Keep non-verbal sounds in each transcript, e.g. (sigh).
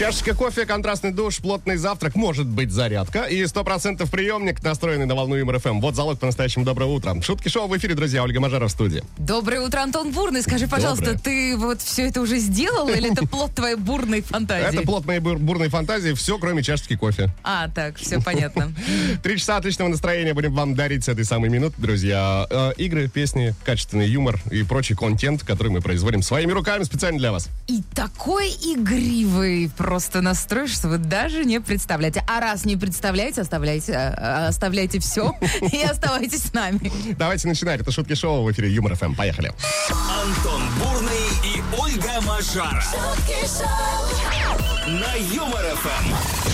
Чашечка кофе, контрастный душ, плотный завтрак, может быть зарядка и 100% приемник, настроенный на волну Юмор ФМ. Вот залог по-настоящему доброго утра. Шутки шоу в эфире, друзья. Ольга Мажара в студии. Доброе утро, Антон Бурный. Скажи, пожалуйста, Доброе. ты вот все это уже сделал или это (laughs) плод твоей бурной фантазии? Это плод моей бур- бурной фантазии. Все, кроме чашечки кофе. А, так, все понятно. (laughs) Три часа отличного настроения будем вам дарить с этой самой минуты, друзья. Э, игры, песни, качественный юмор и прочий контент, который мы производим своими руками специально для вас. И такой игривый просто настрой, что вы даже не представляете. А раз не представляете, оставляйте, а, оставляйте все (laughs) и оставайтесь с нами. Давайте начинать. Это шутки шоу в эфире Юмор ФМ. Поехали. Антон Бурный и Ольга Мажара шутки шоу, на Юмор ФМ.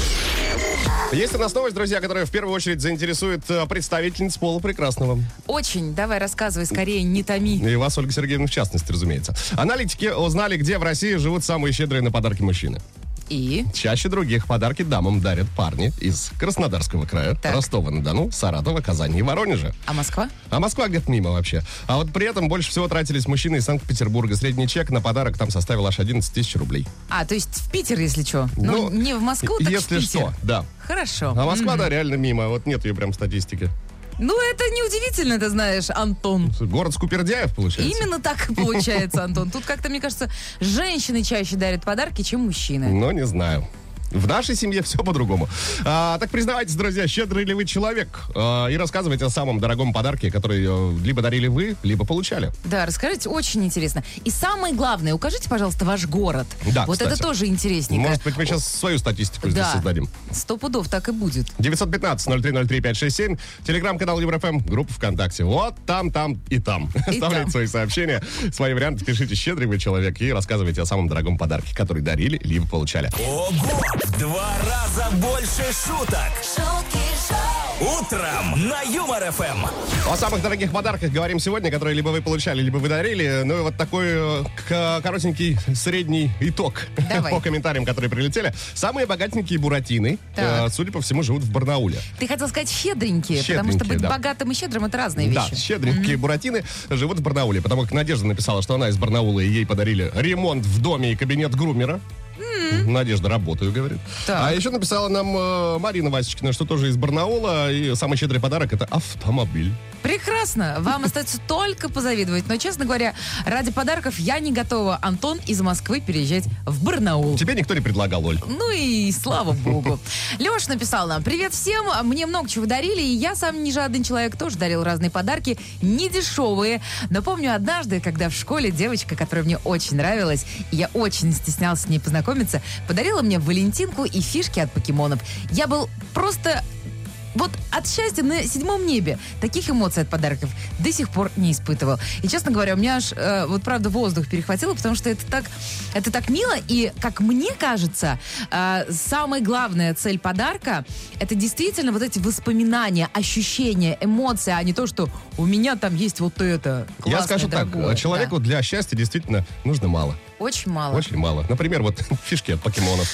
Есть у нас новость, друзья, которая в первую очередь заинтересует э, представительниц пола прекрасного. Очень, давай рассказывай скорее, не томи. И вас, Ольга Сергеевна, в частности, разумеется. Аналитики узнали, где в России живут самые щедрые на подарки мужчины. И? Чаще других подарки дамам дарят парни из Краснодарского края, Так. Ростова-на-Дону, Саратова, Казани и Воронежа. А Москва? А Москва где-то мимо вообще. А вот при этом больше всего тратились мужчины из Санкт-Петербурга. Средний чек на подарок там составил аж 11 тысяч рублей. А, то есть в Питер, если что. Ну, Ну, не в Москву, так в Если что, да. Хорошо. А Москва, да, реально мимо. Вот нет ее прям статистики. Ну, это неудивительно, ты знаешь, Антон. Город Скупердяев, получается. Именно так и получается, Антон. Тут как-то, мне кажется, женщины чаще дарят подарки, чем мужчины. Но не знаю. В нашей семье все по-другому. А, так признавайтесь, друзья, щедрый ли вы человек? А, и рассказывайте о самом дорогом подарке, который э, либо дарили вы, либо получали. Да, расскажите, очень интересно. И самое главное, укажите, пожалуйста, ваш город. Да, Вот кстати. это тоже интересненько. Может быть, мы сейчас свою статистику здесь да, создадим. сто пудов так и будет. 915-0303-567, телеграм-канал Еврофм, группа ВКонтакте. Вот там, там и там. Оставляйте там. свои сообщения, свои варианты, пишите «Щедрый вы человек» и рассказывайте о самом дорогом подарке, который дарили, либо получали. Ого! В два раза больше шуток. шутки шоу, Утром на Юмор ФМ. О самых дорогих подарках говорим сегодня, которые либо вы получали, либо вы дарили. Ну и вот такой э, к- коротенький средний итог Давай. по комментариям, которые прилетели. Самые богатенькие буратины, Так. э, судя по всему, живут в Барнауле. Ты хотел сказать щедренькие, потому что Щедренькие, быть да. богатым и щедрым это разные Да, вещи. щедренькие буратины живут в Барнауле, потому как Надежда написала, что она из Барнаула, и ей подарили ремонт в доме и кабинет грумера. Надежда, работаю, говорит. Так. А еще написала нам э, Марина Васечкина, что тоже из Барнаула, и самый щедрый подарок это автомобиль. Прекрасно. Вам (laughs) остается только позавидовать. Но, честно говоря, ради подарков я не готова, Антон, из Москвы переезжать в Барнаул. Тебе никто не предлагал, Оль. Ну и слава богу. (laughs) Леша написал нам, привет всем, мне много чего дарили, и я сам не жадный человек, тоже дарил разные подарки, не дешевые. Но помню однажды, когда в школе девочка, которая мне очень нравилась, и я очень стеснялся с ней познакомиться, подарила мне Валентинку и фишки от покемонов. Я был просто вот от счастья на седьмом небе. Таких эмоций от подарков до сих пор не испытывал. И, честно говоря, у меня аж, э, вот правда, воздух перехватило, потому что это так, это так мило. И, как мне кажется, э, самая главная цель подарка — это действительно вот эти воспоминания, ощущения, эмоции, а не то, что у меня там есть вот это Я классное, скажу так, дорогое. человеку для счастья действительно нужно мало. Да. Очень мало. Очень мало. Например, вот (laughs) фишки от покемонов.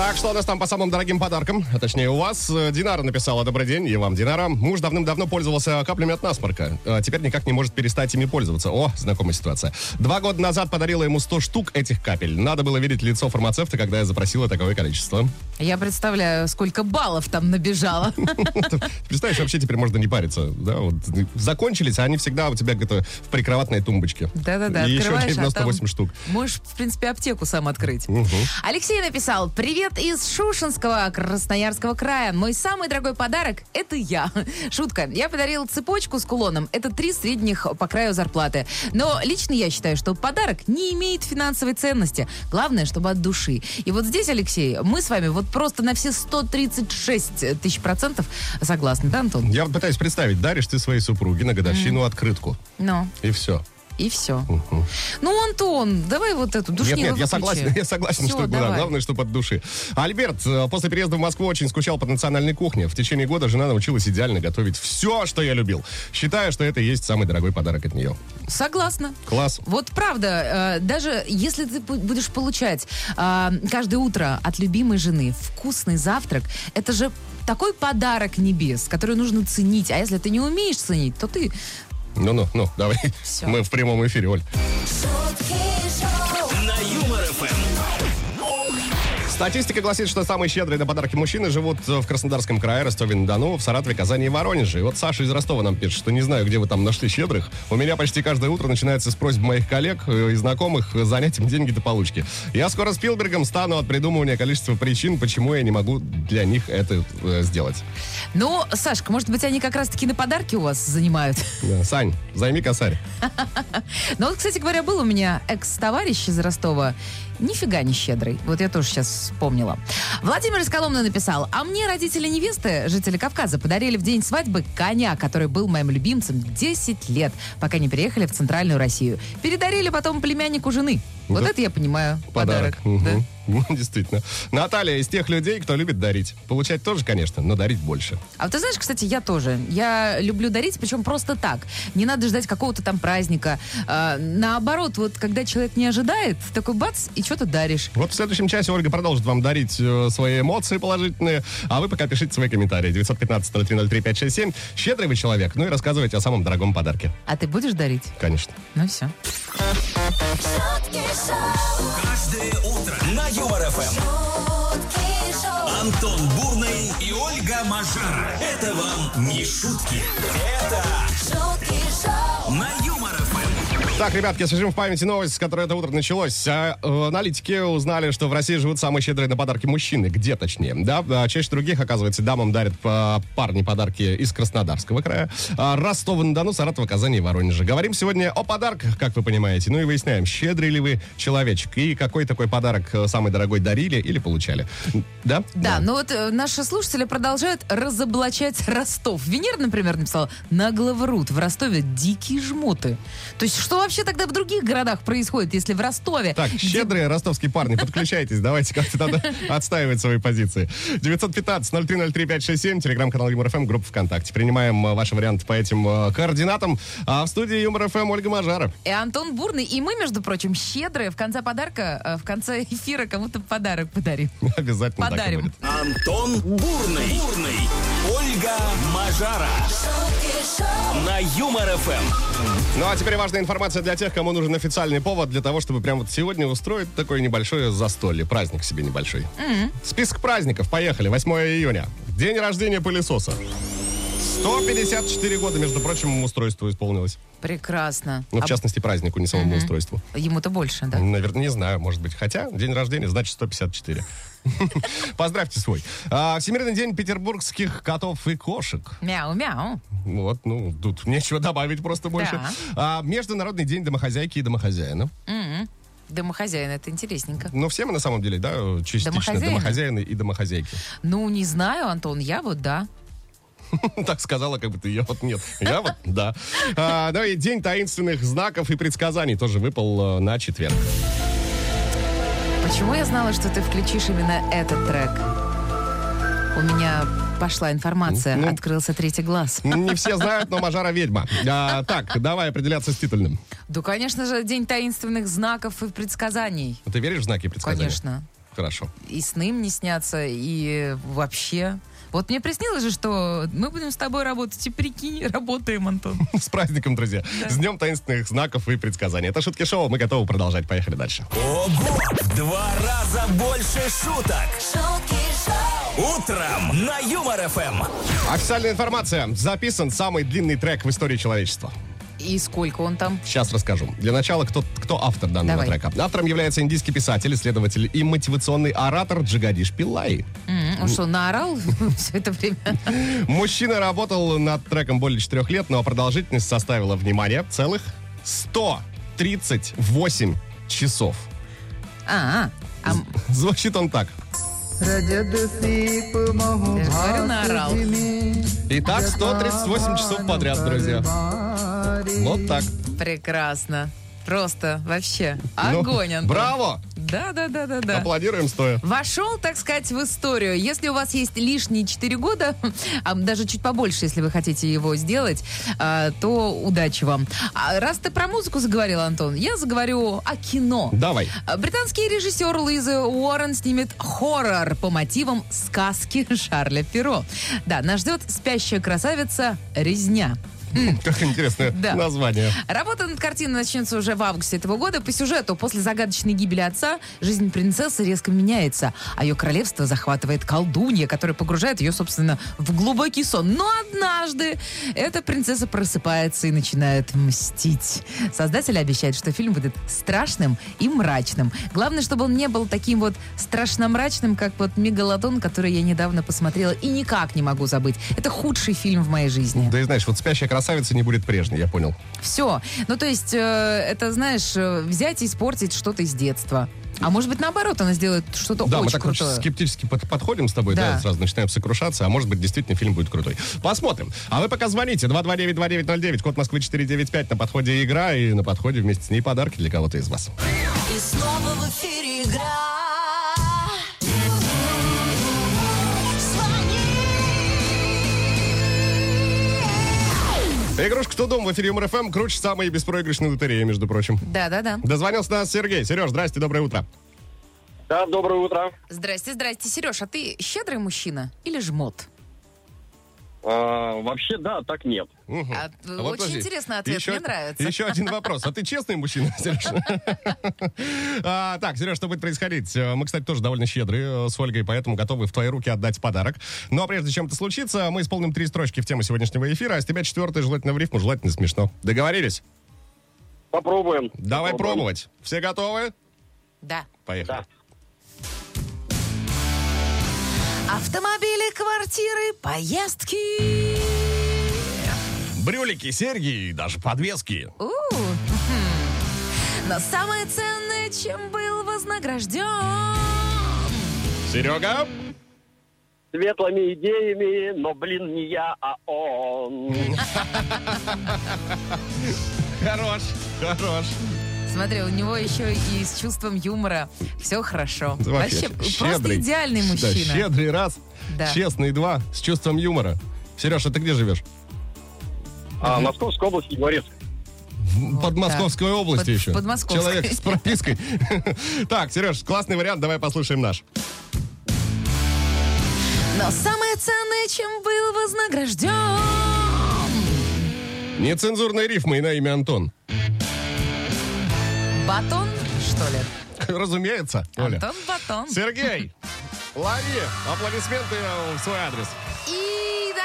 Так, что у нас там по самым дорогим подаркам? А точнее, у вас э, Динара написала «Добрый день», и вам, Динара. Муж давным-давно пользовался каплями от насморка. А теперь никак не может перестать ими пользоваться. О, знакомая ситуация. Два года назад подарила ему 100 штук этих капель. Надо было видеть лицо фармацевта, когда я запросила такое количество. Я представляю, сколько баллов там набежало. (laughs) Представляешь, вообще теперь можно не париться. Да? Вот, закончились, а они всегда у тебя где-то в прикроватной тумбочке. Да-да-да, И еще открываешь, а 98 там штук. Можешь, в принципе, аптеку сам открыть. Алексей написал, привет из Шушинского, Красноярского края. Мой самый дорогой подарок – это я. (laughs) Шутка. Я подарил цепочку с кулоном. Это три средних по краю зарплаты. Но лично я считаю, что подарок не имеет финансовой ценности. Главное, чтобы от души. И вот здесь, Алексей, мы с вами вот просто на все 136 тысяч процентов согласны, да, Антон? Я пытаюсь представить, даришь ты своей супруге на годовщину открытку. Ну, И все. И все. Ну, Антон, давай вот эту Нет, душнилу нет, я согласен, (laughs) я согласен, Всё, что да, главное, чтобы от души. Альберт э, после переезда в Москву очень скучал по национальной кухне. В течение года жена научилась идеально готовить все, что я любил. Считаю, что это и есть самый дорогой подарок от нее. Согласна. Класс. Вот правда, э, даже если ты бу- будешь получать э, каждое утро от любимой жены вкусный завтрак, это же такой подарок небес, который нужно ценить. А если ты не умеешь ценить, то ты... Ну-ну, ну, давай. Всё. Мы в прямом эфире, Оль. шутки шоу, Статистика гласит, что самые щедрые на подарки мужчины живут в Краснодарском крае, Ростове-на-Дону, в Саратове, Казани и Воронеже. И вот Саша из Ростова нам пишет, что не знаю, где вы там нашли щедрых. У меня почти каждое утро начинается с просьб моих коллег э, и знакомых э, занять им деньги до получки. Я скоро Спилбергом стану от придумывания количества причин, почему я не могу для них это э, сделать. Ну, Сашка, может быть, они как раз-таки на подарки у вас занимают? Да, Сань, займи косарь. (laughs) Ну вот, кстати говоря, был у меня экс-товарищ из Ростова, нифига не щедрый. Вот я тоже сейчас вспомнила. Владимир из Коломны написал, а мне родители невесты, жители Кавказа, подарили в день свадьбы коня, который был моим любимцем 10 лет, пока не переехали в Центральную Россию. Передарили потом племяннику жены. Вот Да. это я понимаю. Подарок. да. Мгм. (laughs) Ну, Действительно. Наталья из тех людей, кто любит дарить. Получать тоже, конечно, но дарить больше. А вот ты знаешь, кстати, я тоже. Я люблю дарить, причем просто так. Не надо ждать какого-то там праздника. А, наоборот, вот когда человек не ожидает, такой бац, и что-то даришь. Вот в следующем часе Ольга продолжит вам дарить э, свои эмоции положительные, а вы пока пишите свои комментарии. 915-0303-567. Щедрый вы человек, ну и рассказывайте о самом дорогом подарке. А ты будешь дарить? Конечно. Ну все. Шутки шоу, Каждое утро на Юмор ФМ. шутки шоу, Антон Бурный и Ольга Мажара. Это вам не шутки. Это шутки шоу, на. Так, ребятки, освежим в памяти новость, с которой это утро началось. А, э, аналитики узнали, что в России живут самые щедрые на подарки мужчины. Где точнее? Да, а, чаще других, оказывается, дамам дарят а, парни подарки из Краснодарского края, а, Ростова-на-Дону, Саратова, Казани и Воронежа. Говорим сегодня о подарках, как вы понимаете. Ну и выясняем, щедрый ли вы человечек и какой такой подарок э, самый дорогой дарили или получали. Да? Да, ну вот э, наши слушатели продолжают разоблачать Ростов. Венера, например, написала, нагло врут, в Ростове дикие жмоты. То есть что вообще тогда в других городах происходит, если в Ростове... Так, где- щедрые ростовские парни, подключайтесь, давайте как-то надо (laughs) отстаивать свои позиции. 915-0303-567, телеграм-канал Юмор ФМ, группа ВКонтакте. Принимаем э, ваши варианты по этим э, координатам. А в студии Юмор ФМ Ольга Мажара. И Антон Бурный, и мы, между прочим, щедрые. В конце подарка, э, в конце эфира кому-то подарок подарим. (laughs) Обязательно так и Подарим. будет. Антон Бурный. Бурный. Ольга Мажара. шутки шоу, На Юмор ФМ. Ну а теперь важная информация для тех, кому нужен официальный повод для того, чтобы прямо вот сегодня устроить такое небольшое застолье, праздник себе небольшой. Список праздников, поехали, 8 июня. День рождения пылесоса. 154 года, между прочим, устройству исполнилось. Прекрасно. Ну, в А частности, празднику, не самому устройству. Ему-то больше, да? Наверное, не знаю, может быть. Хотя, день рождения, значит, 154. (laughs) Поздравьте свой. А, Всемирный день петербургских котов и кошек. Мяу-мяу. Вот, ну, тут нечего добавить просто больше. А, Международный день домохозяйки и домохозяина. Домохозяин, это интересненько. Ну, все мы на самом деле, да, частично Домохозяины? домохозяины и домохозяйки. Ну, не знаю, Антон, я вот да. (laughs) Так сказала, как будто я вот нет. Я вот, да. А, Ну и день таинственных знаков и предсказаний тоже выпал э, на четверг. Почему я знала, что ты включишь именно этот трек? У меня пошла информация, Ну. открылся третий глаз. Не все знают, но Мажара ведьма. А, Так, давай определяться с титульным. Да, конечно же, день таинственных знаков и предсказаний. Ты веришь в знаки и предсказания? Конечно. Хорошо. И сны мне снятся, и вообще. Вот мне приснилось же, что мы будем с тобой работать, и прикинь, (laughs) работаем, Антон. С праздником, друзья. С днем таинственных знаков и предсказаний. Это шутки шоу. Мы готовы продолжать. Поехали дальше. Ого! В два раза больше шуток. шутки шоу, Утром на Юмор ФМ. Официальная информация. Записан самый длинный трек в истории человечества. И сколько он там? Сейчас расскажу. Для начала, кто, кто автор данного Давай. трека? Автором является индийский писатель, исследователь и мотивационный оратор Джигадиш Пиллай. М, он что, наорал (laughs) все это время? Мужчина работал над треком более 4 лет, но продолжительность составила, внимание, целых 138 часов. А, а. а. Звучит он так. Говорю, наорал. Итак, 138 часов подряд, друзья. Вот так. Прекрасно. Просто вообще Ну, огонь, Антон. Браво! Да, да, да, да, да. Аплодируем стоя. Вошел, так сказать, в историю. Если у вас есть лишние 4 года, (laughs) а даже чуть побольше, если вы хотите его сделать, а, то удачи вам. А раз ты про музыку заговорил, Антон, я заговорю о кино. Давай. А, Британский режиссер Луиза Уоррен снимет хоррор по мотивам сказки (laughs) Шарля Перо. Да, нас ждет «Спящая красавица. Резня». Как интересное (laughs) Да. название. Работа над картиной начнется уже в августе этого года. По сюжету, после загадочной гибели отца, жизнь принцессы резко меняется, а ее королевство захватывает колдунья, которая погружает ее, собственно, в глубокий сон. Но однажды эта принцесса просыпается и начинает мстить. Создатели обещают, что фильм будет страшным и мрачным. Главное, чтобы он не был таким вот страшно-мрачным, как вот «Мегалодон», который я недавно посмотрела и никак не могу забыть. Это худший фильм в моей жизни. Да и знаешь, вот спящая красавица не будет прежней, я понял. Все. Ну, то есть, э, это, знаешь, э, взять и испортить что-то из детства. А может быть, наоборот, она сделает что-то Да, мы очень так очень крутое. скептически под- подходим с тобой, да. Да. сразу начинаем сокрушаться, а может быть, действительно фильм будет крутой. Посмотрим. А вы пока звоните. 229-2909, код Москвы 495, на подходе игра, и на подходе вместе с ней подарки для кого-то из вас. И снова в эфире игра. Игрушка «Кто дом» в эфире МРФМ круче самой беспроигрышной лотереи, между прочим. Да-да-да. Дозвонился нас Сергей. Сереж, здрасте, доброе утро. Да, доброе утро. Здрасте, здрасте. Сереж, а ты щедрый мужчина или жмот? А, вообще, да, так нет. Мгм. А, А вот очень подожди. интересный ответ, Еще- мне нравится. Еще один вопрос. А ты честный мужчина, (laughs) Сереж? (laughs) А, Так, Сереж, что будет происходить? Мы, кстати, тоже довольно щедрые э, с Ольгой, поэтому готовы в твои руки отдать подарок. А прежде чем это случится, мы исполним три строчки в тему сегодняшнего эфира, а с тебя четвертый, желательно в рифму, желательно смешно. Договорились? Попробуем. Давай Попробуем. пробовать. Все готовы? Да. Поехали. Да. Автомобили, квартиры, поездки. Брюлики, серьги и даже подвески. Но самое ценное, чем был вознагражден. Серега? Светлыми идеями, но, блин, не я, а он. Хорош, хорош. Смотри, у него еще и с чувством юмора все хорошо. Вообще, просто щедрый. идеальный Да, мужчина. щедрый раз, Да. честный два, с чувством юмора. Сереж, а ты где живешь? А, Московская область, Егорец. В Подмосковской области Под- еще. Подмосковской. Человек с пропиской. (laughs) Так, Сереж, классный вариант, давай послушаем наш. Но самое ценное, чем был вознагражден. Нецензурные рифмы и на имя Антон. Батон, что ли? Разумеется, Оля. Антон Батон. Сергей, лови аплодисменты в свой адрес. И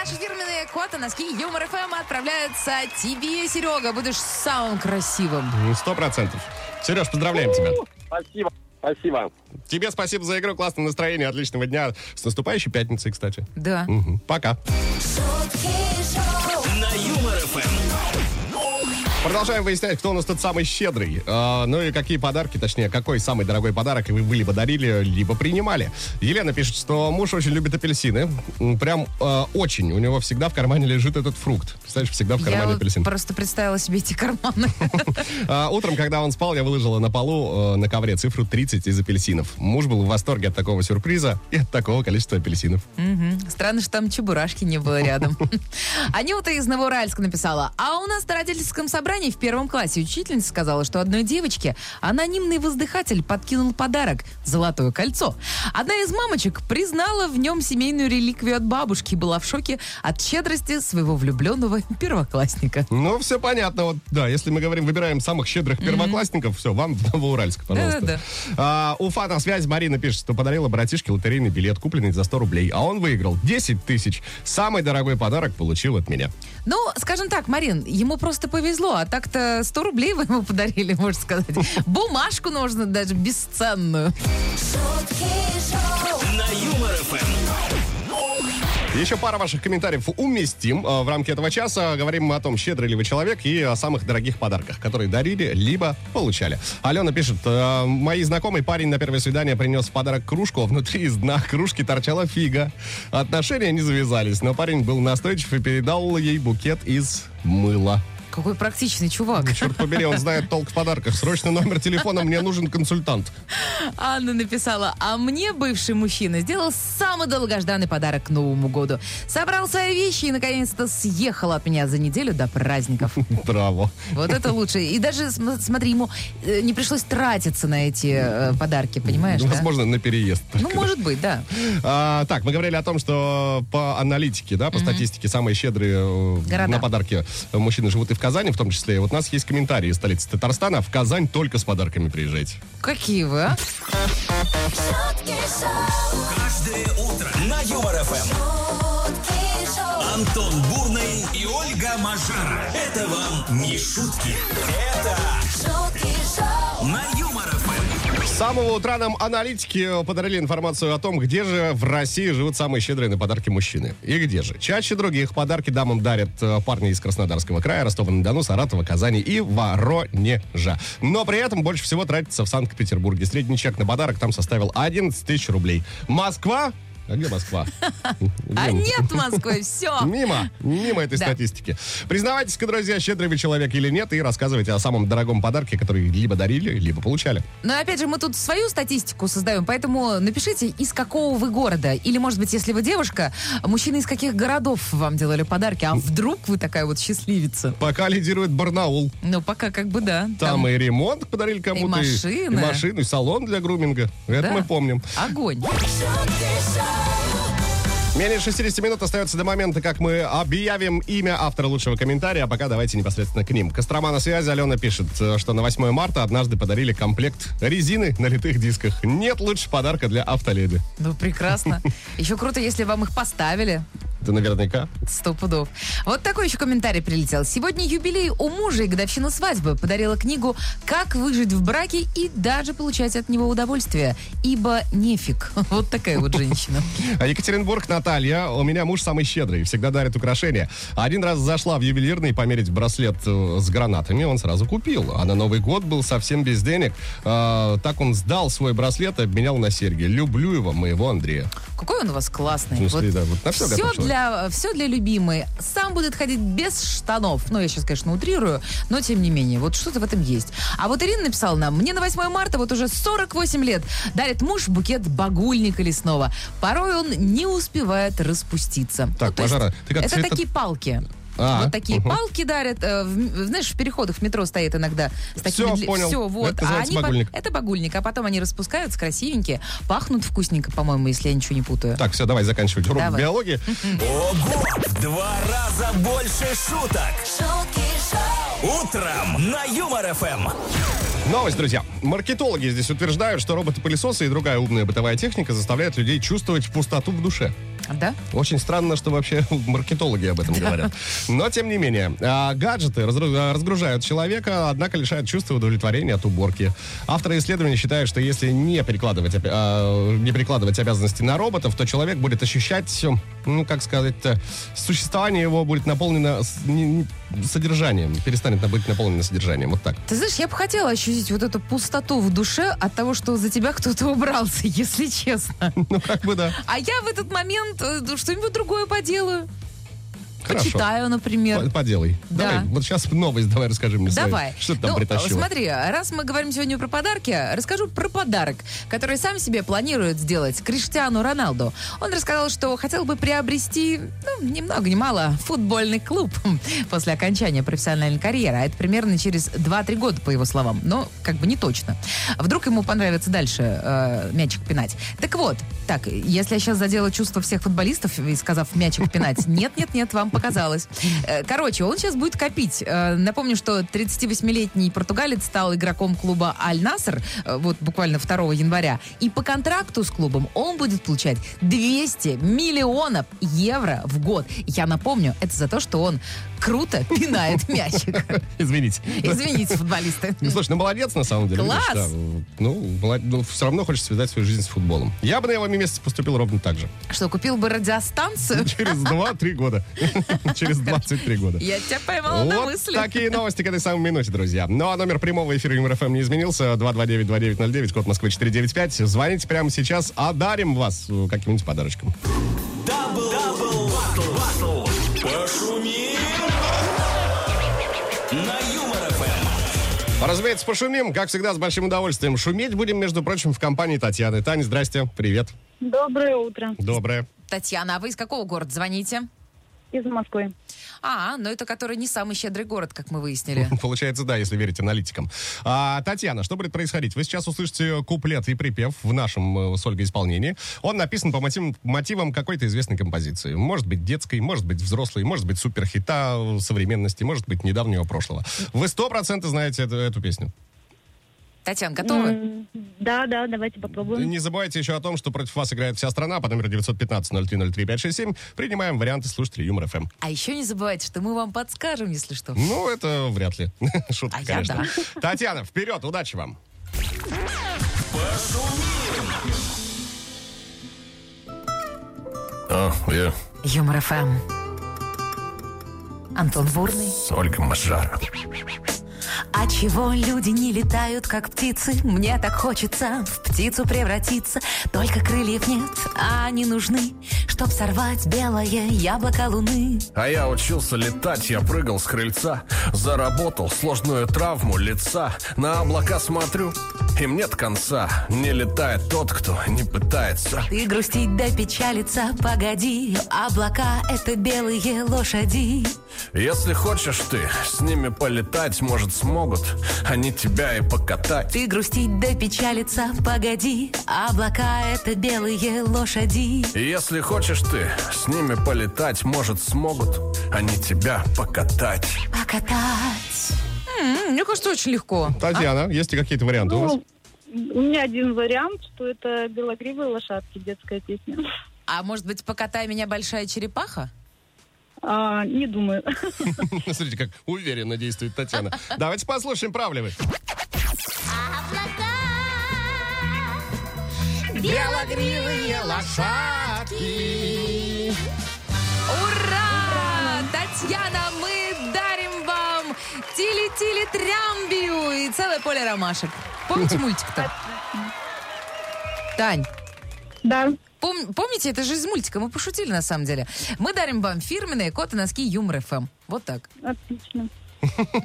наши фирменные коты, носки Юмор ФМ отправляются тебе, Серега. Будешь самым красивым. Ну, Сто процентов. Сереж, поздравляем тебя. Спасибо. Спасибо. Тебе спасибо за игру, классное настроение, отличного дня. С наступающей пятницей, кстати. Да. Мгм. Пока. На Юмор. Продолжаем выяснять, кто у нас тут самый щедрый. А, ну и какие подарки, точнее, какой самый дорогой подарок вы, вы либо дарили, либо принимали. Елена пишет, что муж очень любит апельсины. Прям а, очень. У него всегда в кармане лежит этот фрукт. Представляешь, всегда в Я кармане вот апельсин. просто представила себе эти карманы. (laughs) А, утром, когда он спал, я выложила на полу э, на ковре цифру 30 из апельсинов. Муж был в восторге от такого сюрприза и от такого количества апельсинов. Странно, что там чебурашки не было рядом. (laughs) Анюта из Новоуральска написала, а у нас на родительском собрании в первом классе учительница сказала, что одной девочке анонимный воздыхатель подкинул подарок – золотое кольцо. Одна из мамочек признала в нем семейную реликвию от бабушки и была в шоке от щедрости своего влюбленного (laughs) первоклассника. Ну, все понятно. Вот, да, если мы говорим, выбираем самых щедрых первоклассников, все, вам в Новоуральск, пожалуйста. Да-да-да. А, Уфа на связь. Марина пишет, что подарила братишке лотерейный билет, купленный за 100 рублей. А он выиграл 10 тысяч. Самый дорогой подарок получил от меня. Ну, скажем так, Марин, ему просто повезло, а так-то 100 рублей вы ему подарили, можно сказать. Бумажку нужно даже бесценную. На. Еще пара ваших комментариев уместим э, в рамки этого часа. Говорим мы о том, щедрый ли вы человек и о самых дорогих подарках, которые дарили, либо получали. Алена пишет, э, мои знакомый парень на первое свидание принес в подарок кружку, а внутри из дна кружки торчала фига. Отношения не завязались, но парень был настойчив и передал ей букет из мыла. Какой практичный чувак. Черт побери, он знает толк в подарках. Срочно номер телефона, мне нужен консультант. Анна написала, а мне бывший мужчина сделал самый долгожданный подарок к Новому году. Собрал свои вещи и, наконец-то, съехал от меня за неделю до праздников. Браво. Вот это лучше. И даже, см- смотри, ему э, не пришлось тратиться на эти э, подарки, понимаешь, да? Возможно, на переезд. Ну, может быть, да. А, так, мы говорили о том, что по аналитике, да, по статистике, самые щедрые э, Города. на подарки мужчины живут и в Казани, в том числе. Вот у нас есть комментарии из столицы Татарстана. В Казань только с подарками приезжайте. Какие вы, а? шутки шоу, Каждое утро на Юмор ФМ. шутки шоу, Антон Бурный и Ольга Мажара. Это вам не шутки. Это шутки шоу, на ФМ. Самого утра нам аналитики подарили информацию о том, где же в России живут самые щедрые на подарки мужчины. И где же. Чаще других подарки дамам дарят э, парни из Краснодарского края, Ростова-на-Дону, Саратова, Казани и Воронежа. Но при этом больше всего тратится в Санкт-Петербурге. Средний чек на подарок там составил 11 тысяч рублей. Москва? А где Москва? А нет Москвы, все. Мимо, мимо этой статистики. Признавайтесь-ка, друзья, щедрый вы человек или нет, и рассказывайте о самом дорогом подарке, который либо дарили, либо получали. Но опять же, мы тут свою статистику создаем, поэтому напишите, из какого вы города. Или, может быть, если вы девушка, мужчины из каких городов вам делали подарки, а вдруг вы такая вот счастливица. Пока лидирует Барнаул. Ну, пока как бы да. Там, и ремонт подарили кому-то. машины. И машину, и салон для груминга. Это Да. мы помним. Огонь. шутки шоу, Менее 60 минут остается до момента, как мы объявим имя автора лучшего комментария, а пока давайте непосредственно к ним. Кострома на связи. Алена пишет, э, что на 8 марта однажды подарили комплект резины на литых дисках. Нет лучше подарка для автоледи. Ну, прекрасно. (laughs) Еще круто, если вам их поставили. Это наверняка. Сто пудов. Вот такой еще комментарий прилетел. Сегодня юбилей у мужа и годовщина свадьбы. Подарила книгу «Как выжить в браке и даже получать от него удовольствие». Ибо нефиг. (laughs) Вот такая вот женщина. А Екатеринбург, Наталья. У меня муж самый щедрый, всегда дарит украшения. Один раз зашла в ювелирный померить браслет э, с гранатами, он сразу купил. А на Новый год был совсем без денег. А, так он сдал свой браслет и обменял на серьги. Люблю его, моего Андрея. Какой он у вас классный. В смысле, да, вот на все, человек. для, все для любимой. Сам будет ходить без штанов. Ну, я сейчас, конечно, утрирую, но тем не менее. Вот что-то в этом есть. А вот Ирина написала нам, мне на 8 марта вот уже 48 лет дарит муж букет багульника лесного. Порой он не успевает распуститься. Так, Ну, то есть ты как Это цвето- такие палки. А, вот такие мгм. палки дарят. э, в- знаешь, в переходах в метро стоит иногда. С такими Всё, дли- понял. Всё, вот. Это называется по- багульник. Это багульник. А потом они распускаются красивенькие, пахнут вкусненько, по-моему, если я ничего не путаю. Так, все, давай заканчивать урок Давай. биологии. Ого! В два раза больше шуток. шутки шоу, Утром на Юмор ФМ. Новость, друзья. Маркетологи здесь утверждают, что роботы-пылесосы и другая умная бытовая техника заставляют людей чувствовать пустоту в душе. Да? Очень странно, что вообще (laughs) маркетологи об этом говорят. (laughs) Но, тем не менее, а, гаджеты а, разгружают человека, однако лишают чувства удовлетворения от уборки. Авторы исследования считают, что если не перекладывать, а, не перекладывать обязанности на роботов, то человек будет ощущать, ну, как сказать, существование его будет наполнено содержанием, перестанет быть наполнено содержанием. Вот так. Ты знаешь, я бы хотела ощутить вот эту пустоту в душе от того, что за тебя кто-то убрался, (laughs) если честно. Ну, как бы да. А я в этот момент э, что-нибудь другое поделаю. Хорошо. Почитаю, например. По- Поделай. Да. Давай, вот сейчас новость давай расскажи мне. свою. Давай. Что ты там ну, притащила? смотри, раз мы говорим сегодня про подарки, расскажу про подарок, который сам себе планирует сделать Криштиану Роналду. Он рассказал, что хотел бы приобрести, ну, ни много ни мало, футбольный клуб (laughs) после окончания профессиональной карьеры. А это примерно через 2-3 года, по его словам. Но как бы не точно. Вдруг ему понравится дальше э, мячик пинать. Так вот, так, если я сейчас задела чувство всех футболистов, и сказав мячик пинать, (laughs) нет-нет-нет, вам показалось. Э, Короче, он сейчас будет копить. Э, Напомню, что 38-летний португалец стал игроком клуба Аль-Наср э, вот буквально 2 января. И по контракту с клубом он будет получать 200 миллионов евро в год. Я напомню, это за то, что он круто пинает (laughs) мячик. Извините. Извините, футболисты. Ну, слушай, ну молодец на самом деле. Класс! видишь, да. Ну, все равно хочется связать свою жизнь с футболом. Я бы на его месте поступил ровно так же. Что, купил бы радиостанцию? Через 2-3 года. (laughs) (laughs) Через 23 года. Я тебя поймала на Вот мысли. такие новости к этой самой минуте, друзья. Ну, а номер прямого эфира Юмор ФМ не изменился. 229-2909, код Москвы 495. Звоните прямо сейчас, одарим вас э, каким-нибудь подарочком. Double, double, battle, battle. Пошумим! на Юмор ФМ. Разумеется, пошумим, как всегда, с большим удовольствием. Шуметь будем, между прочим, в компании Татьяны. Таня, здрасте, привет. Доброе утро. Доброе. Татьяна, а вы из какого города звоните? Из Москвы. А, ну это который не самый щедрый город, как мы выяснили. (laughs) Получается, да, если верить аналитикам. А, Татьяна, что будет происходить? Вы сейчас услышите куплет и припев в нашем э, с Ольгой исполнении. Он написан по мотивам, мотивам какой-то известной композиции. Может быть детской, может быть взрослой, может быть суперхита э, современности, может быть недавнего прошлого. Вы сто процентов знаете эту, эту песню. Татьяна, готовы? Да, да, давайте попробуем. Не забывайте еще о том, что против вас играет вся страна по номеру 915-0303-567. Принимаем варианты слушателей Юмор ФМ. А еще не забывайте, что мы вам подскажем, если что. Ну, это вряд ли. (laughs) Шутка, А я конечно. (laughs) Татьяна, вперед, удачи вам. О, я Юмор ФМ. Антон Бурный. с Ольгой Мажара. А чего люди не летают, как птицы? Мне так хочется в птицу превратиться. Только крыльев нет, а они нужны, чтоб сорвать белое яблоко луны. А я учился летать, я прыгал с крыльца Заработал сложную травму лица На облака смотрю, им нет конца Не летает тот, кто не пытается Ты грустить да печалиться, погоди. Облака — это белые лошади. Если хочешь ты с ними полетать Может смогут они тебя и покатать Ты грустить да печалиться, погоди. Облака — это белые лошади. Если хочешь ты с ними полетать Может смогут они тебя покатать Покатать. М, Мне кажется, очень легко. Татьяна, есть ли какие-то варианты у вас? Ну, у меня один вариант, что это белогривые лошадки, детская песня. А может быть, покатай меня большая черепаха? А, не думаю. (laughs) Смотрите, как уверенно действует Татьяна. Давайте послушаем, прав ли вы. Белогривые лошадки. Ура! Татьяна, мы дарим вам тили-тили-трямбию и целое поле ромашек. Помните мультик-то? (laughs) Тань, Да, пом- помните, это же из мультика, мы пошутили на самом деле. Мы дарим вам фирменные коты носки Юмор ФМ. Вот так. отлично.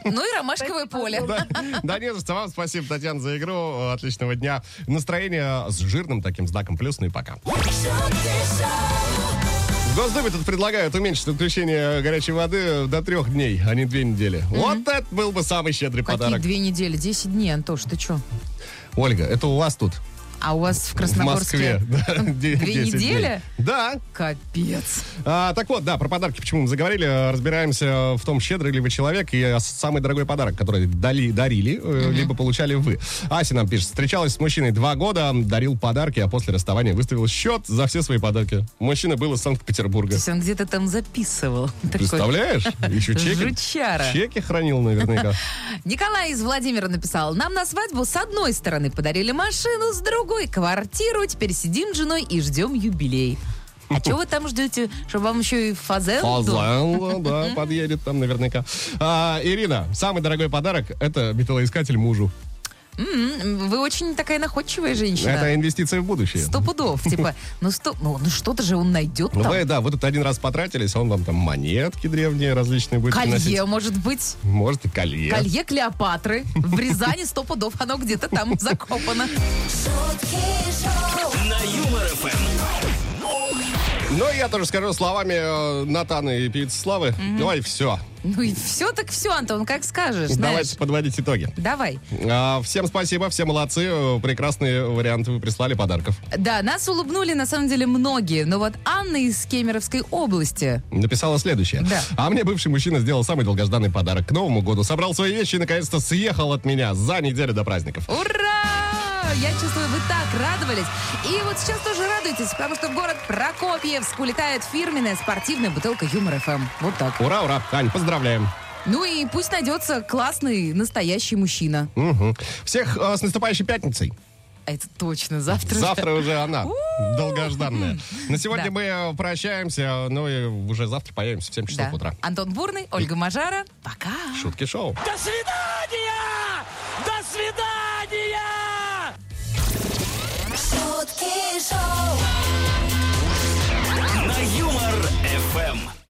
Ну и ромашковое поле. Да, да не за что. Вам спасибо, Татьяна, за игру. Отличного дня. Настроение с жирным таким знаком плюс. Ну и пока. В Госдуме тут предлагают уменьшить отключение горячей воды до трех дней, а не две недели. Вот это был бы самый щедрый Какие подарок. две недели? Десять дней, Антош, ты что? Ольга, это у вас тут, А у вас в в Красногорске Москве. да, (laughs) две 10 дней. недели? Да. Капец. А, так вот, да, про подарки почему мы заговорили. Разбираемся в том, щедрый ли вы человек и самый дорогой подарок, который дали, дарили, э, либо получали вы. Ася нам пишет, встречалась с мужчиной два года, дарил подарки, а после расставания выставил счет за все свои подарки. Мужчина был из То Санкт-Петербурга. есть он где-то там записывал. Представляешь? Еще чеки. Жучара. Чеки хранил наверняка. (laughs) Николай из Владимира написал, нам на свадьбу с одной стороны подарили машину, с другой квартиру, теперь сидим с женой и ждем юбилей. А что вы там ждете? Чтобы вам еще и фазел? Фазел, да, подъедет там наверняка. А, Ирина, самый дорогой подарок – это металлоискатель мужу. М, Вы очень такая находчивая женщина. Это инвестиция в будущее. Сто пудов. Типа, ну, сто, ну, ну что-то же он найдет Ну, там. вы, да, вы тут один раз потратились, а он вам там монетки древние различные будет Колье, приносить. может быть. Может, и колье. Колье Клеопатры. В Рязани сто пудов. Оно где-то там закопано. На Юмор ФМ. Ну, я тоже скажу словами э, Натаны и певицы Славы. Давай, все. Ну и все так все, Антон, как скажешь. Давайте знаешь. подводить итоги. Давай. А, всем спасибо, все молодцы. э, Прекрасные варианты вы прислали подарков. Да, нас улыбнули на самом деле многие, но вот Анна из Кемеровской области. Написала следующее. Да. А мне бывший мужчина сделал самый долгожданный подарок к Новому году. Собрал свои вещи и наконец-то съехал от меня за неделю до праздников. Ура! Я чувствую, вы так радовались. И вот сейчас тоже радуйтесь, потому что в город Прокопьевск улетает фирменная спортивная бутылка Юмор ФМ. Вот так. Ура, ура. Ань, поздравляем. Ну и пусть найдется классный настоящий мужчина. Мгм. Всех э, с наступающей пятницей. Это точно, завтра. Завтра уже она, долгожданная. На сегодня Да. мы э, прощаемся, ну и уже завтра появимся в 7 часов Да. утра. Антон Бурный, Ольга Мажара. Пока. Шутки шоу. До свидания! FM.